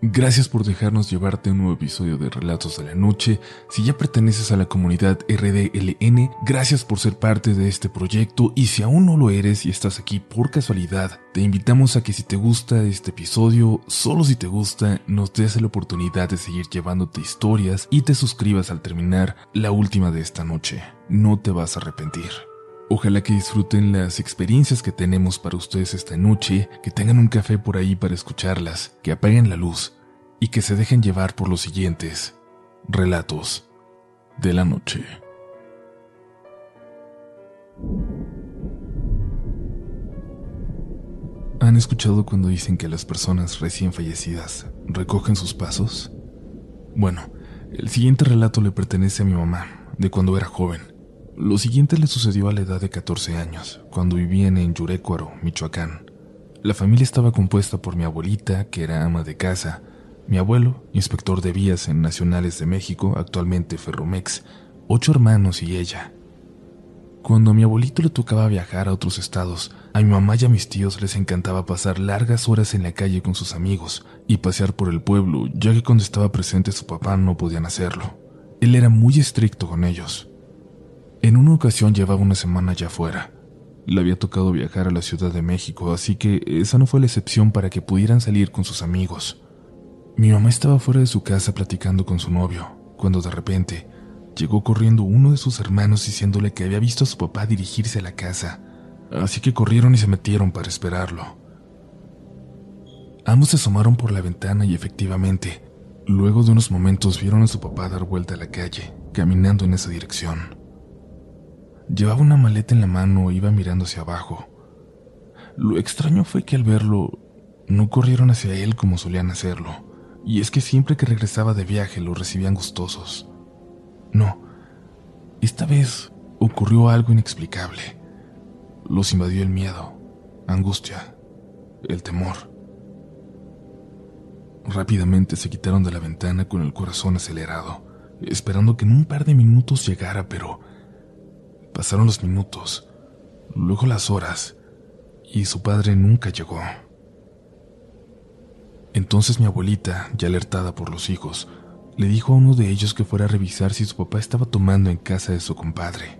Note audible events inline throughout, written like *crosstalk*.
Gracias por dejarnos llevarte un nuevo episodio de Relatos de la Noche. Si ya perteneces a la comunidad RDLN, gracias por ser parte de este proyecto y si aún no lo eres y estás aquí por casualidad, te invitamos a que si te gusta este episodio, solo si te gusta, nos des la oportunidad de seguir llevándote historias y te suscribas al terminar la última de esta noche. No te vas a arrepentir. Ojalá que disfruten las experiencias que tenemos para ustedes esta noche, que tengan un café por ahí para escucharlas, que apaguen la luz y que se dejen llevar por los siguientes relatos de la noche. ¿Han escuchado cuando dicen que las personas recién fallecidas recogen sus pasos? Bueno, el siguiente relato le pertenece a mi mamá, de cuando era joven. Lo siguiente le sucedió a la edad de 14 años, cuando vivían en Yurecuaro, Michoacán. La familia estaba compuesta por mi abuelita, que era ama de casa, mi abuelo, inspector de vías en Nacionales de México, actualmente Ferromex, ocho hermanos y ella. Cuando a mi abuelito le tocaba viajar a otros estados, a mi mamá y a mis tíos les encantaba pasar largas horas en la calle con sus amigos y pasear por el pueblo, ya que cuando estaba presente su papá no podían hacerlo. Él era muy estricto con ellos. En una ocasión llevaba una semana ya fuera. Le había tocado viajar a la Ciudad de México, así que esa no fue la excepción para que pudieran salir con sus amigos. Mi mamá estaba fuera de su casa platicando con su novio, cuando de repente llegó corriendo uno de sus hermanos diciéndole que había visto a su papá dirigirse a la casa, así que corrieron y se metieron para esperarlo. Ambos se asomaron por la ventana y efectivamente, luego de unos momentos vieron a su papá dar vuelta a la calle, caminando en esa dirección. Llevaba una maleta en la mano e iba mirando hacia abajo. Lo extraño fue que al verlo, no corrieron hacia él como solían hacerlo, y es que siempre que regresaba de viaje lo recibían gustosos. No, esta vez ocurrió algo inexplicable. Los invadió el miedo, angustia, el temor. Rápidamente se quitaron de la ventana con el corazón acelerado, esperando que en un par de minutos llegara, pero Pasaron los minutos, luego las horas, y su padre nunca llegó. Entonces mi abuelita, ya alertada por los hijos, le dijo a uno de ellos que fuera a revisar si su papá estaba tomando en casa de su compadre.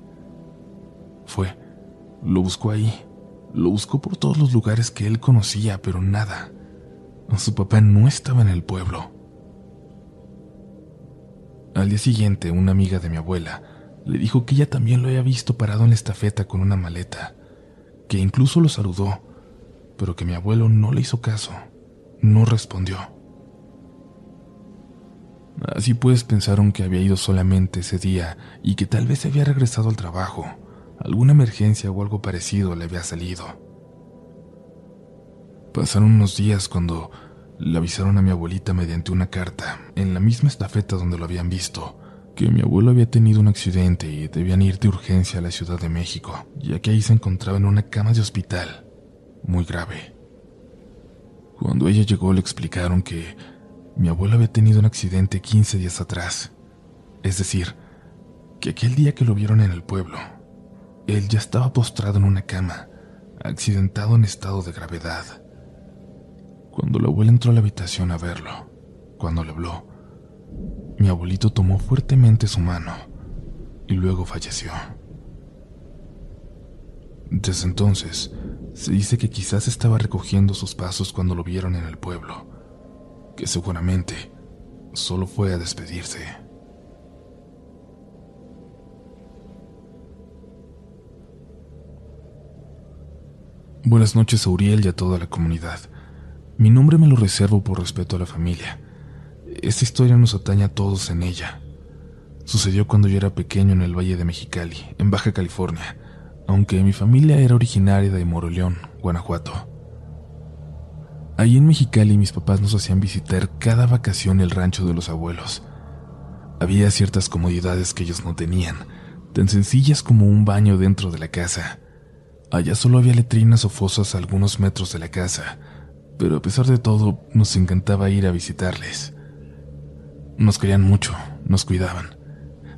Fue, lo buscó ahí, lo buscó por todos los lugares que él conocía, pero nada. Su papá no estaba en el pueblo. Al día siguiente, una amiga de mi abuela le dijo que ella también lo había visto parado en la estafeta con una maleta, que incluso lo saludó, pero que mi abuelo no le hizo caso, no respondió. Así pues pensaron que había ido solamente ese día y que tal vez se había regresado al trabajo, alguna emergencia o algo parecido le había salido. Pasaron unos días cuando le avisaron a mi abuelita mediante una carta, en la misma estafeta donde lo habían visto, que mi abuelo había tenido un accidente y debían ir de urgencia a la Ciudad de México, ya que ahí se encontraba en una cama de hospital, muy grave. Cuando ella llegó le explicaron que mi abuelo había tenido un accidente 15 días atrás, es decir, que aquel día que lo vieron en el pueblo, él ya estaba postrado en una cama, accidentado en estado de gravedad. Cuando la abuela entró a la habitación a verlo, cuando le habló, mi abuelito tomó fuertemente su mano y luego falleció. Desde entonces, se dice que quizás estaba recogiendo sus pasos cuando lo vieron en el pueblo, que seguramente solo fue a despedirse. Buenas noches a Uriel y a toda la comunidad. Mi nombre me lo reservo por respeto a la familia esta historia nos atañe a todos en ella. Sucedió cuando yo era pequeño en el Valle de Mexicali, en Baja California, aunque mi familia era originaria de Moroleón, Guanajuato. Allí en Mexicali mis papás nos hacían visitar cada vacación el rancho de los abuelos. Había ciertas comodidades que ellos no tenían, tan sencillas como un baño dentro de la casa. Allá solo había letrinas o fosas a algunos metros de la casa, pero a pesar de todo nos encantaba ir a visitarles. Nos querían mucho, nos cuidaban.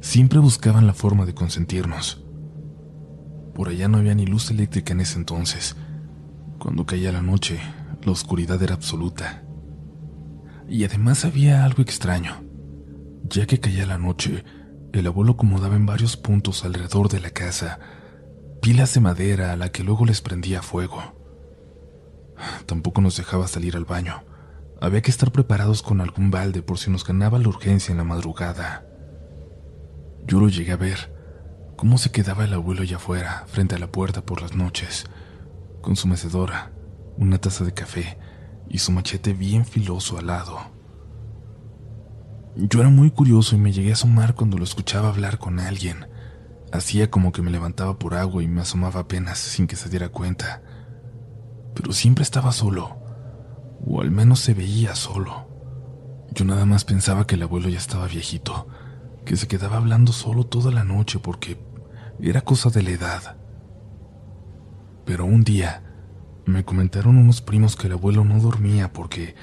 Siempre buscaban la forma de consentirnos. Por allá no había ni luz eléctrica en ese entonces. Cuando caía la noche, la oscuridad era absoluta. y además había algo extraño. Ya que caía la noche, el abuelo acomodaba en varios puntos alrededor de la casa pilas de madera a la que luego les prendía fuego. Tampoco nos dejaba salir al baño. Había que estar preparados con algún balde por si nos ganaba la urgencia en la madrugada. Yo lo llegué a ver, cómo se quedaba el abuelo allá afuera, frente a la puerta por las noches, con su mecedora, una taza de café y su machete bien filoso al lado. Yo era muy curioso y me llegué a asomar cuando lo escuchaba hablar con alguien. Hacía como que me levantaba por agua y me asomaba apenas sin que se diera cuenta. Pero siempre estaba solo o al menos se veía solo. Yo nada más pensaba que el abuelo ya estaba viejito, que se quedaba hablando solo toda la noche porque era cosa de la edad. Pero un día me comentaron unos primos que el abuelo no dormía porque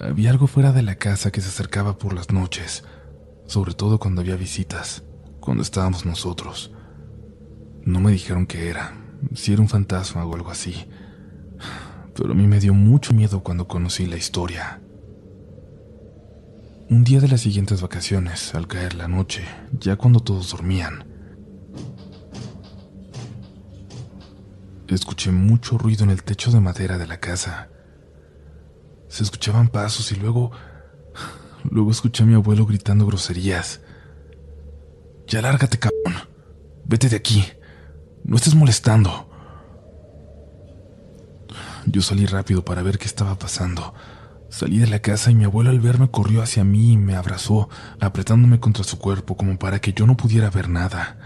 había algo fuera de la casa que se acercaba por las noches, sobre todo cuando había visitas, cuando estábamos nosotros. No me dijeron qué era, si era un fantasma o algo así pero a mí me dio mucho miedo cuando conocí la historia. Un día de las siguientes vacaciones, al caer la noche, ya cuando todos dormían, escuché mucho ruido en el techo de madera de la casa. Se escuchaban pasos y luego... Luego escuché a mi abuelo gritando groserías. Ya lárgate, cabrón. Vete de aquí. No estés molestando. Yo salí rápido para ver qué estaba pasando. Salí de la casa y mi abuelo al verme corrió hacia mí y me abrazó, apretándome contra su cuerpo como para que yo no pudiera ver nada.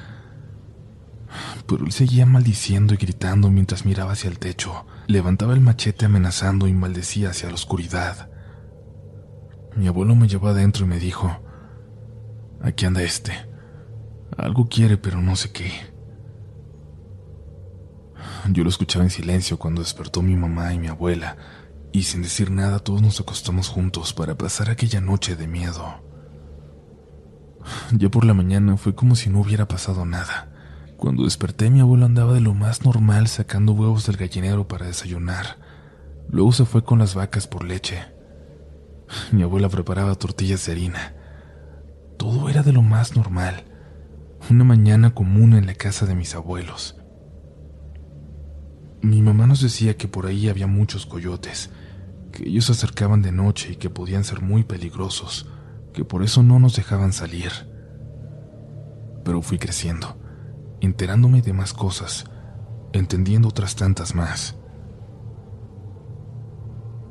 Pero él seguía maldiciendo y gritando mientras miraba hacia el techo. Levantaba el machete amenazando y maldecía hacia la oscuridad. Mi abuelo me llevó adentro y me dijo, aquí anda este. Algo quiere pero no sé qué. Yo lo escuchaba en silencio cuando despertó mi mamá y mi abuela, y sin decir nada todos nos acostamos juntos para pasar aquella noche de miedo. *sighs* Ya por la mañana fue como si no hubiera pasado nada. Cuando desperté mi abuelo andaba de lo más normal sacando huevos del gallinero para desayunar. Luego se fue con las vacas por leche. *sighs* Mi abuela preparaba tortillas de harina. Todo era de lo más normal. Una mañana común en la casa de mis abuelos. Mi mamá nos decía que por ahí había muchos coyotes, que ellos se acercaban de noche y que podían ser muy peligrosos, que por eso no nos dejaban salir. Pero fui creciendo, enterándome de más cosas, entendiendo otras tantas más.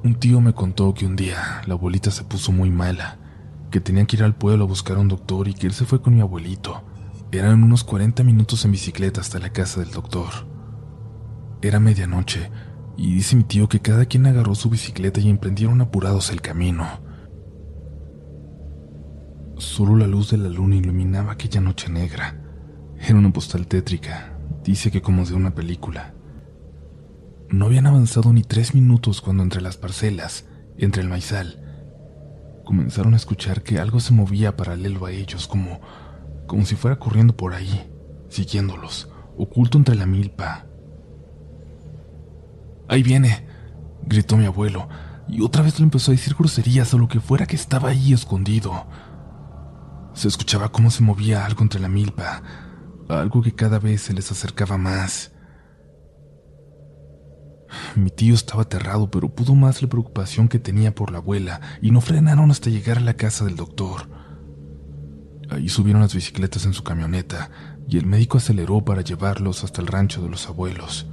Un tío me contó que un día la abuelita se puso muy mala, que tenía que ir al pueblo a buscar a un doctor y que él se fue con mi abuelito. Eran unos 40 minutos en bicicleta hasta la casa del doctor. Era medianoche, y dice mi tío que cada quien agarró su bicicleta y emprendieron apurados el camino. Solo la luz de la luna iluminaba aquella noche negra. Era una postal tétrica, dice que como de una película. No habían avanzado ni tres minutos cuando entre las parcelas, entre el maizal, comenzaron a escuchar que algo se movía paralelo a ellos, como, como si fuera corriendo por ahí, siguiéndolos, oculto entre la milpa, Ahí viene, gritó mi abuelo, y otra vez le empezó a decir groserías o lo que fuera que estaba ahí escondido. Se escuchaba cómo se movía algo entre la milpa, algo que cada vez se les acercaba más. Mi tío estaba aterrado, pero pudo más la preocupación que tenía por la abuela, y no frenaron hasta llegar a la casa del doctor. Ahí subieron las bicicletas en su camioneta, y el médico aceleró para llevarlos hasta el rancho de los abuelos.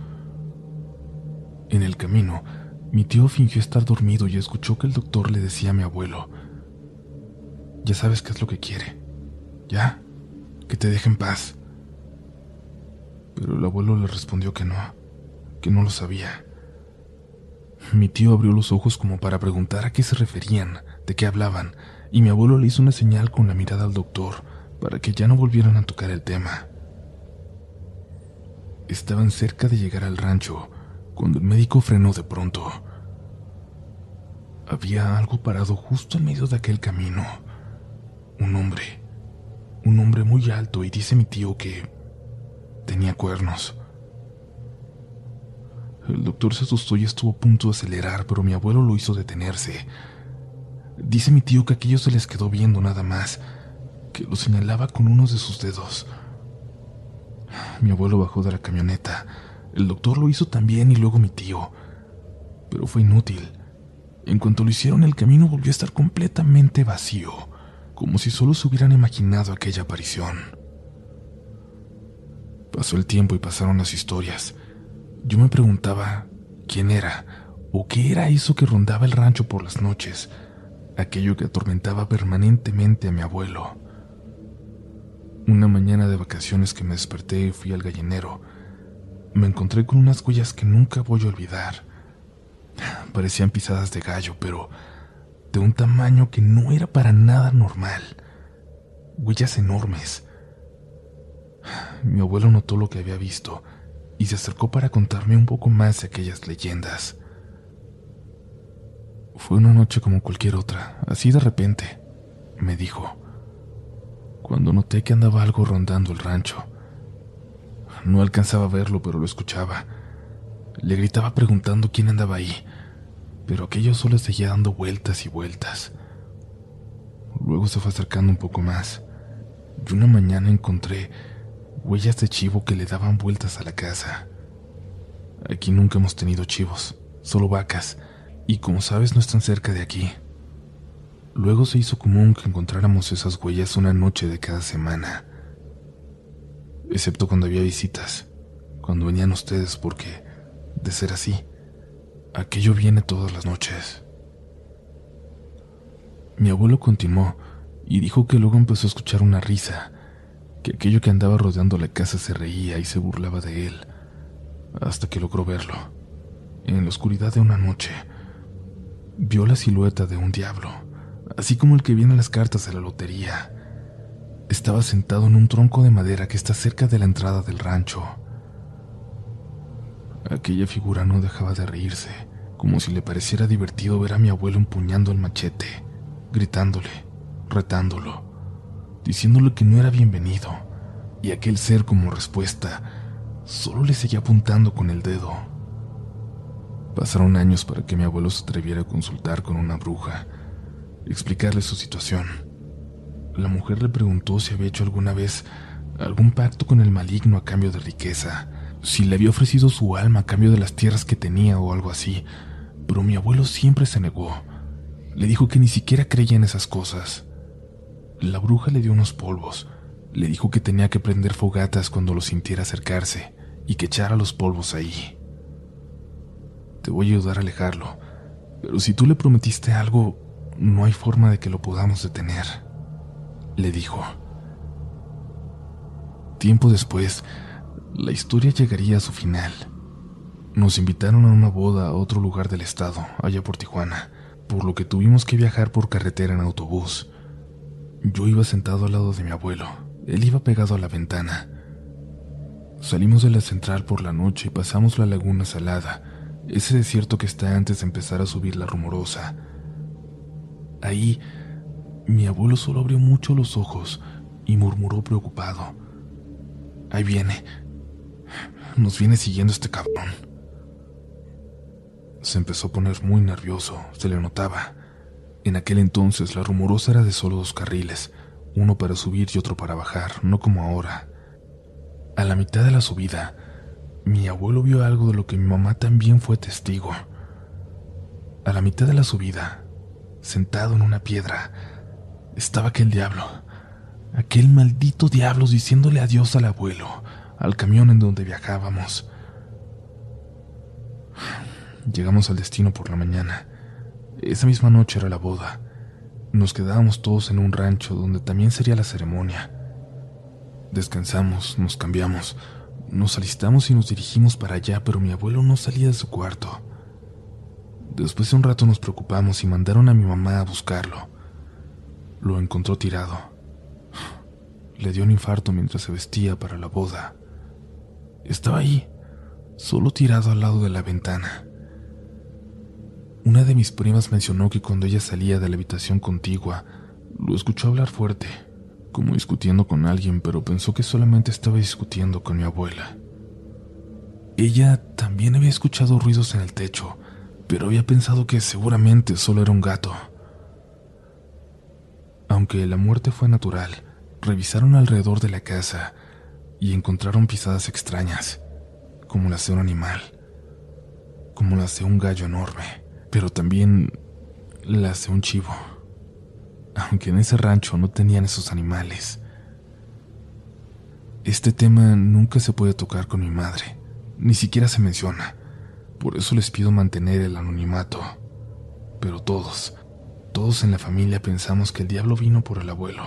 En el camino, mi tío fingió estar dormido y escuchó que el doctor le decía a mi abuelo, ya sabes qué es lo que quiere, ya, que te deje en paz. Pero el abuelo le respondió que no, que no lo sabía. Mi tío abrió los ojos como para preguntar a qué se referían, de qué hablaban, y mi abuelo le hizo una señal con la mirada al doctor para que ya no volvieran a tocar el tema. Estaban cerca de llegar al rancho cuando el médico frenó de pronto. Había algo parado justo en medio de aquel camino. Un hombre. Un hombre muy alto y dice mi tío que tenía cuernos. El doctor se asustó y estuvo a punto de acelerar, pero mi abuelo lo hizo detenerse. Dice mi tío que aquello se les quedó viendo nada más, que lo señalaba con uno de sus dedos. Mi abuelo bajó de la camioneta. El doctor lo hizo también y luego mi tío. Pero fue inútil. En cuanto lo hicieron, el camino volvió a estar completamente vacío, como si solo se hubieran imaginado aquella aparición. Pasó el tiempo y pasaron las historias. Yo me preguntaba quién era o qué era eso que rondaba el rancho por las noches, aquello que atormentaba permanentemente a mi abuelo. Una mañana de vacaciones que me desperté y fui al gallinero, me encontré con unas huellas que nunca voy a olvidar. Parecían pisadas de gallo, pero de un tamaño que no era para nada normal. Huellas enormes. Mi abuelo notó lo que había visto y se acercó para contarme un poco más de aquellas leyendas. Fue una noche como cualquier otra, así de repente, me dijo cuando noté que andaba algo rondando el rancho. No alcanzaba a verlo, pero lo escuchaba. Le gritaba preguntando quién andaba ahí, pero aquello solo seguía dando vueltas y vueltas. Luego se fue acercando un poco más, y una mañana encontré huellas de chivo que le daban vueltas a la casa. Aquí nunca hemos tenido chivos, solo vacas, y como sabes no están cerca de aquí. Luego se hizo común que encontráramos esas huellas una noche de cada semana, excepto cuando había visitas, cuando venían ustedes, porque, de ser así, aquello viene todas las noches. Mi abuelo continuó y dijo que luego empezó a escuchar una risa, que aquello que andaba rodeando la casa se reía y se burlaba de él, hasta que logró verlo. En la oscuridad de una noche, vio la silueta de un diablo así como el que viene en las cartas de la lotería. Estaba sentado en un tronco de madera que está cerca de la entrada del rancho. Aquella figura no dejaba de reírse, como si le pareciera divertido ver a mi abuelo empuñando el machete, gritándole, retándolo, diciéndole que no era bienvenido, y aquel ser como respuesta solo le seguía apuntando con el dedo. Pasaron años para que mi abuelo se atreviera a consultar con una bruja, explicarle su situación. La mujer le preguntó si había hecho alguna vez algún pacto con el maligno a cambio de riqueza, si le había ofrecido su alma a cambio de las tierras que tenía o algo así, pero mi abuelo siempre se negó. Le dijo que ni siquiera creía en esas cosas. La bruja le dio unos polvos, le dijo que tenía que prender fogatas cuando lo sintiera acercarse y que echara los polvos ahí. Te voy a ayudar a alejarlo, pero si tú le prometiste algo, no hay forma de que lo podamos detener, le dijo. Tiempo después, la historia llegaría a su final. Nos invitaron a una boda a otro lugar del estado, allá por Tijuana, por lo que tuvimos que viajar por carretera en autobús. Yo iba sentado al lado de mi abuelo, él iba pegado a la ventana. Salimos de la central por la noche y pasamos la laguna salada, ese desierto que está antes de empezar a subir la rumorosa. Ahí, mi abuelo solo abrió mucho los ojos y murmuró preocupado. Ahí viene. Nos viene siguiendo este cabrón. Se empezó a poner muy nervioso, se le notaba. En aquel entonces la rumorosa era de solo dos carriles, uno para subir y otro para bajar, no como ahora. A la mitad de la subida, mi abuelo vio algo de lo que mi mamá también fue testigo. A la mitad de la subida, sentado en una piedra, estaba aquel diablo, aquel maldito diablo diciéndole adiós al abuelo, al camión en donde viajábamos. Llegamos al destino por la mañana. Esa misma noche era la boda. Nos quedábamos todos en un rancho donde también sería la ceremonia. Descansamos, nos cambiamos, nos alistamos y nos dirigimos para allá, pero mi abuelo no salía de su cuarto. Después de un rato nos preocupamos y mandaron a mi mamá a buscarlo. Lo encontró tirado. Le dio un infarto mientras se vestía para la boda. Estaba ahí, solo tirado al lado de la ventana. Una de mis primas mencionó que cuando ella salía de la habitación contigua, lo escuchó hablar fuerte, como discutiendo con alguien, pero pensó que solamente estaba discutiendo con mi abuela. Ella también había escuchado ruidos en el techo, pero había pensado que seguramente solo era un gato. Aunque la muerte fue natural, revisaron alrededor de la casa y encontraron pisadas extrañas, como las de un animal, como las de un gallo enorme, pero también las de un chivo. Aunque en ese rancho no tenían esos animales. Este tema nunca se puede tocar con mi madre, ni siquiera se menciona. Por eso les pido mantener el anonimato. Pero todos, todos en la familia pensamos que el diablo vino por el abuelo,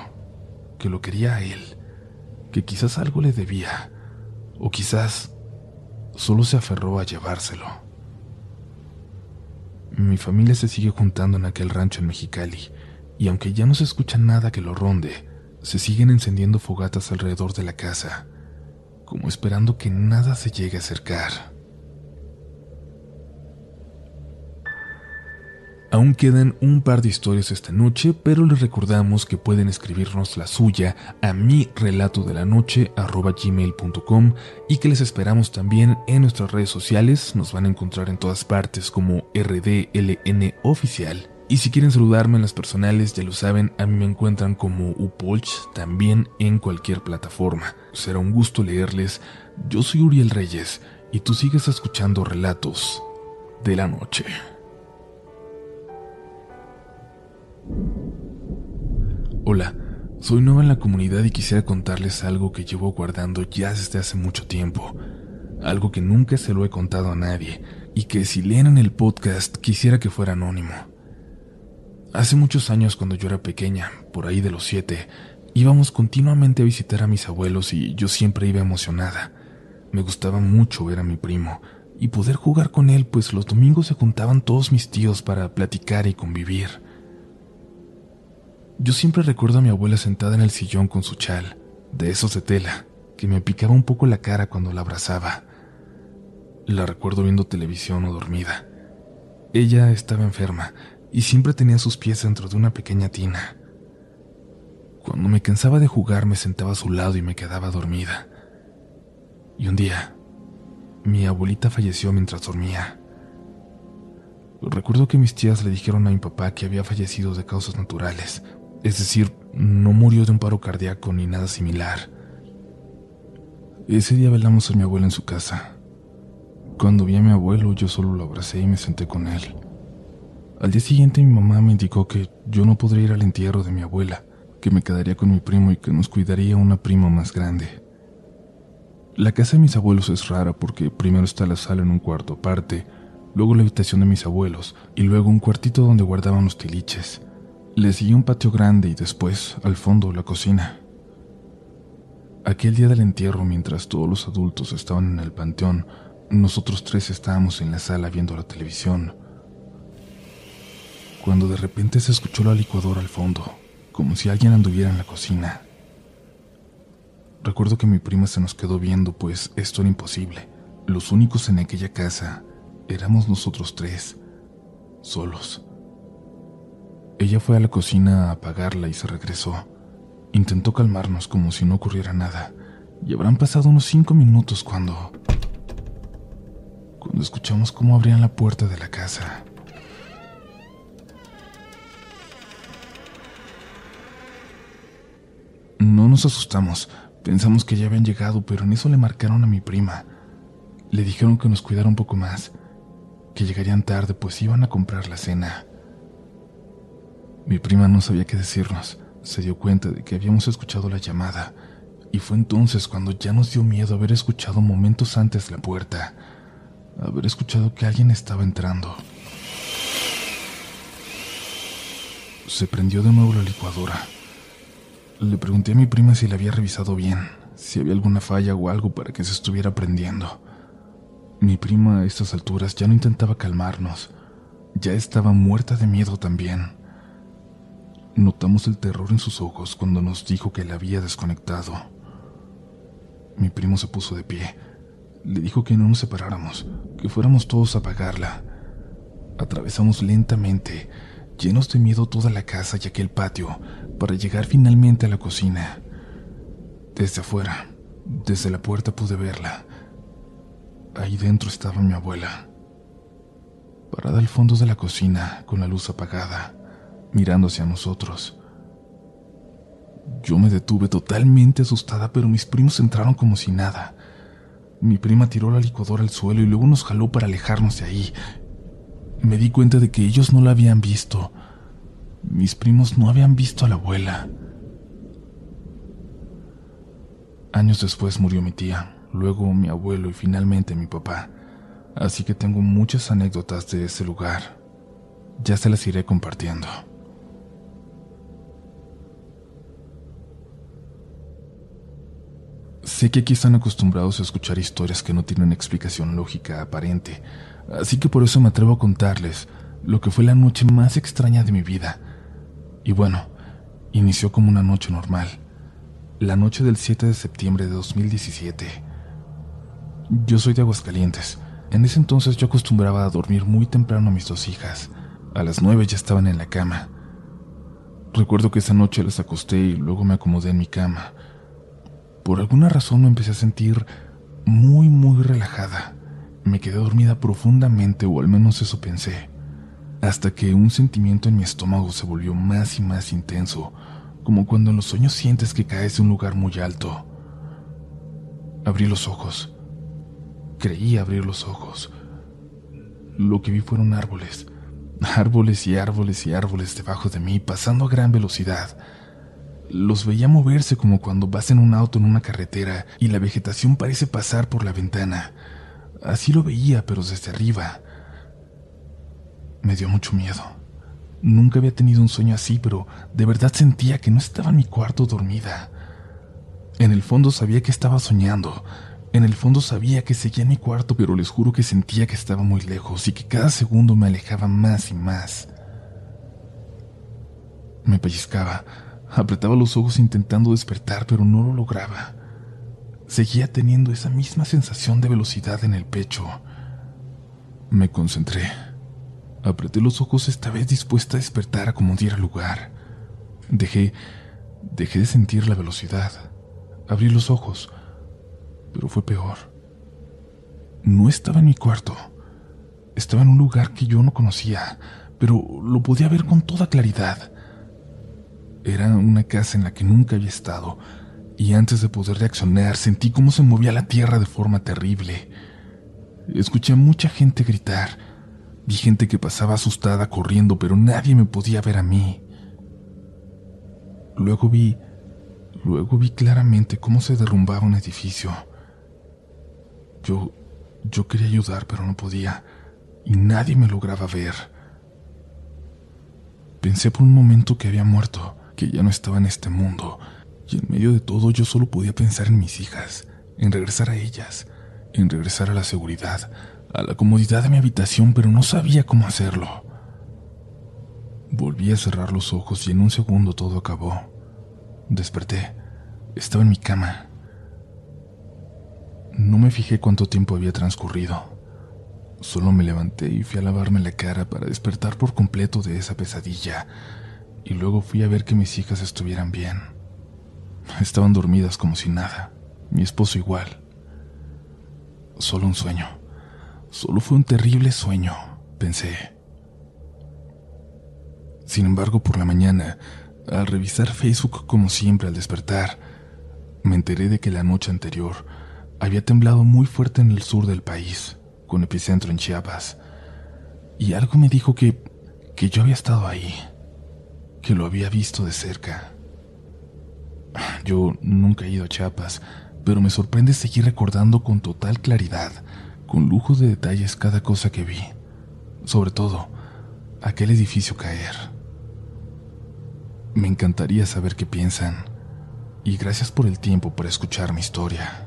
que lo quería a él, que quizás algo le debía, o quizás solo se aferró a llevárselo. Mi familia se sigue juntando en aquel rancho en Mexicali, y aunque ya no se escucha nada que lo ronde, se siguen encendiendo fogatas alrededor de la casa, como esperando que nada se llegue a acercar. Aún quedan un par de historias esta noche, pero les recordamos que pueden escribirnos la suya a mi relato de la noche gmail.com y que les esperamos también en nuestras redes sociales. Nos van a encontrar en todas partes como RDLN Oficial. Y si quieren saludarme en las personales, ya lo saben, a mí me encuentran como Upolch también en cualquier plataforma. Será un gusto leerles. Yo soy Uriel Reyes y tú sigues escuchando relatos de la noche. Hola, soy nueva en la comunidad y quisiera contarles algo que llevo guardando ya desde hace mucho tiempo. Algo que nunca se lo he contado a nadie y que si leen en el podcast quisiera que fuera anónimo. Hace muchos años cuando yo era pequeña, por ahí de los siete, íbamos continuamente a visitar a mis abuelos y yo siempre iba emocionada. Me gustaba mucho ver a mi primo y poder jugar con él, pues los domingos se juntaban todos mis tíos para platicar y convivir. Yo siempre recuerdo a mi abuela sentada en el sillón con su chal, de esos de tela, que me picaba un poco la cara cuando la abrazaba. La recuerdo viendo televisión o dormida. Ella estaba enferma y siempre tenía sus pies dentro de una pequeña tina. Cuando me cansaba de jugar me sentaba a su lado y me quedaba dormida. Y un día, mi abuelita falleció mientras dormía. Recuerdo que mis tías le dijeron a mi papá que había fallecido de causas naturales, es decir, no murió de un paro cardíaco ni nada similar. Ese día velamos a mi abuela en su casa. Cuando vi a mi abuelo, yo solo lo abracé y me senté con él. Al día siguiente mi mamá me indicó que yo no podría ir al entierro de mi abuela, que me quedaría con mi primo y que nos cuidaría una prima más grande. La casa de mis abuelos es rara porque primero está la sala en un cuarto aparte, luego la habitación de mis abuelos y luego un cuartito donde guardaban los tiliches. Le siguió un patio grande y después, al fondo, la cocina. Aquel día del entierro, mientras todos los adultos estaban en el panteón, nosotros tres estábamos en la sala viendo la televisión. Cuando de repente se escuchó la licuadora al fondo, como si alguien anduviera en la cocina. Recuerdo que mi prima se nos quedó viendo, pues esto era imposible. Los únicos en aquella casa éramos nosotros tres, solos. Ella fue a la cocina a apagarla y se regresó. Intentó calmarnos como si no ocurriera nada, y habrán pasado unos cinco minutos cuando... cuando escuchamos cómo abrían la puerta de la casa. No nos asustamos, pensamos que ya habían llegado, pero en eso le marcaron a mi prima. Le dijeron que nos cuidara un poco más, que llegarían tarde, pues iban a comprar la cena. Mi prima no sabía qué decirnos. Se dio cuenta de que habíamos escuchado la llamada, y fue entonces cuando ya nos dio miedo haber escuchado momentos antes la puerta, haber escuchado que alguien estaba entrando. Se prendió de nuevo la licuadora. Le pregunté a mi prima si la había revisado bien, si había alguna falla o algo para que se estuviera prendiendo. Mi prima a estas alturas ya no intentaba calmarnos, ya estaba muerta de miedo también. Notamos el terror en sus ojos cuando nos dijo que la había desconectado. Mi primo se puso de pie. Le dijo que no nos separáramos, que fuéramos todos a apagarla. Atravesamos lentamente, llenos de miedo toda la casa y aquel patio, para llegar finalmente a la cocina. Desde afuera, desde la puerta pude verla. Ahí dentro estaba mi abuela, parada al fondo de la cocina con la luz apagada mirando hacia nosotros. Yo me detuve totalmente asustada, pero mis primos entraron como si nada. Mi prima tiró la licuadora al suelo y luego nos jaló para alejarnos de ahí. Me di cuenta de que ellos no la habían visto. Mis primos no habían visto a la abuela. Años después murió mi tía, luego mi abuelo y finalmente mi papá. Así que tengo muchas anécdotas de ese lugar. Ya se las iré compartiendo. Sé que aquí están acostumbrados a escuchar historias que no tienen explicación lógica aparente, así que por eso me atrevo a contarles lo que fue la noche más extraña de mi vida. Y bueno, inició como una noche normal, la noche del 7 de septiembre de 2017. Yo soy de Aguascalientes. En ese entonces yo acostumbraba a dormir muy temprano a mis dos hijas. A las nueve ya estaban en la cama. Recuerdo que esa noche las acosté y luego me acomodé en mi cama. Por alguna razón me empecé a sentir muy, muy relajada. Me quedé dormida profundamente, o al menos eso pensé, hasta que un sentimiento en mi estómago se volvió más y más intenso, como cuando en los sueños sientes que caes de un lugar muy alto. Abrí los ojos. Creí abrir los ojos. Lo que vi fueron árboles, árboles y árboles y árboles debajo de mí, pasando a gran velocidad. Los veía moverse como cuando vas en un auto en una carretera y la vegetación parece pasar por la ventana. Así lo veía, pero desde arriba. Me dio mucho miedo. Nunca había tenido un sueño así, pero de verdad sentía que no estaba en mi cuarto dormida. En el fondo sabía que estaba soñando. En el fondo sabía que seguía en mi cuarto, pero les juro que sentía que estaba muy lejos y que cada segundo me alejaba más y más. Me pellizcaba Apretaba los ojos intentando despertar, pero no lo lograba. Seguía teniendo esa misma sensación de velocidad en el pecho. Me concentré. Apreté los ojos esta vez dispuesta a despertar a como diera lugar. Dejé, dejé de sentir la velocidad. Abrí los ojos, pero fue peor. No estaba en mi cuarto. Estaba en un lugar que yo no conocía, pero lo podía ver con toda claridad. Era una casa en la que nunca había estado, y antes de poder reaccionar sentí cómo se movía la tierra de forma terrible. Escuché a mucha gente gritar. Vi gente que pasaba asustada corriendo, pero nadie me podía ver a mí. Luego vi, luego vi claramente cómo se derrumbaba un edificio. Yo, yo quería ayudar, pero no podía, y nadie me lograba ver. Pensé por un momento que había muerto, que ya no estaba en este mundo, y en medio de todo yo solo podía pensar en mis hijas, en regresar a ellas, en regresar a la seguridad, a la comodidad de mi habitación, pero no sabía cómo hacerlo. Volví a cerrar los ojos y en un segundo todo acabó. Desperté. Estaba en mi cama. No me fijé cuánto tiempo había transcurrido. Solo me levanté y fui a lavarme la cara para despertar por completo de esa pesadilla y luego fui a ver que mis hijas estuvieran bien. Estaban dormidas como si nada, mi esposo igual. Solo un sueño, solo fue un terrible sueño, pensé. Sin embargo, por la mañana, al revisar Facebook como siempre al despertar, me enteré de que la noche anterior había temblado muy fuerte en el sur del país, con epicentro en Chiapas, y algo me dijo que, que yo había estado ahí que lo había visto de cerca. Yo nunca he ido a Chiapas, pero me sorprende seguir recordando con total claridad, con lujo de detalles cada cosa que vi. Sobre todo, aquel edificio caer. Me encantaría saber qué piensan, y gracias por el tiempo para escuchar mi historia.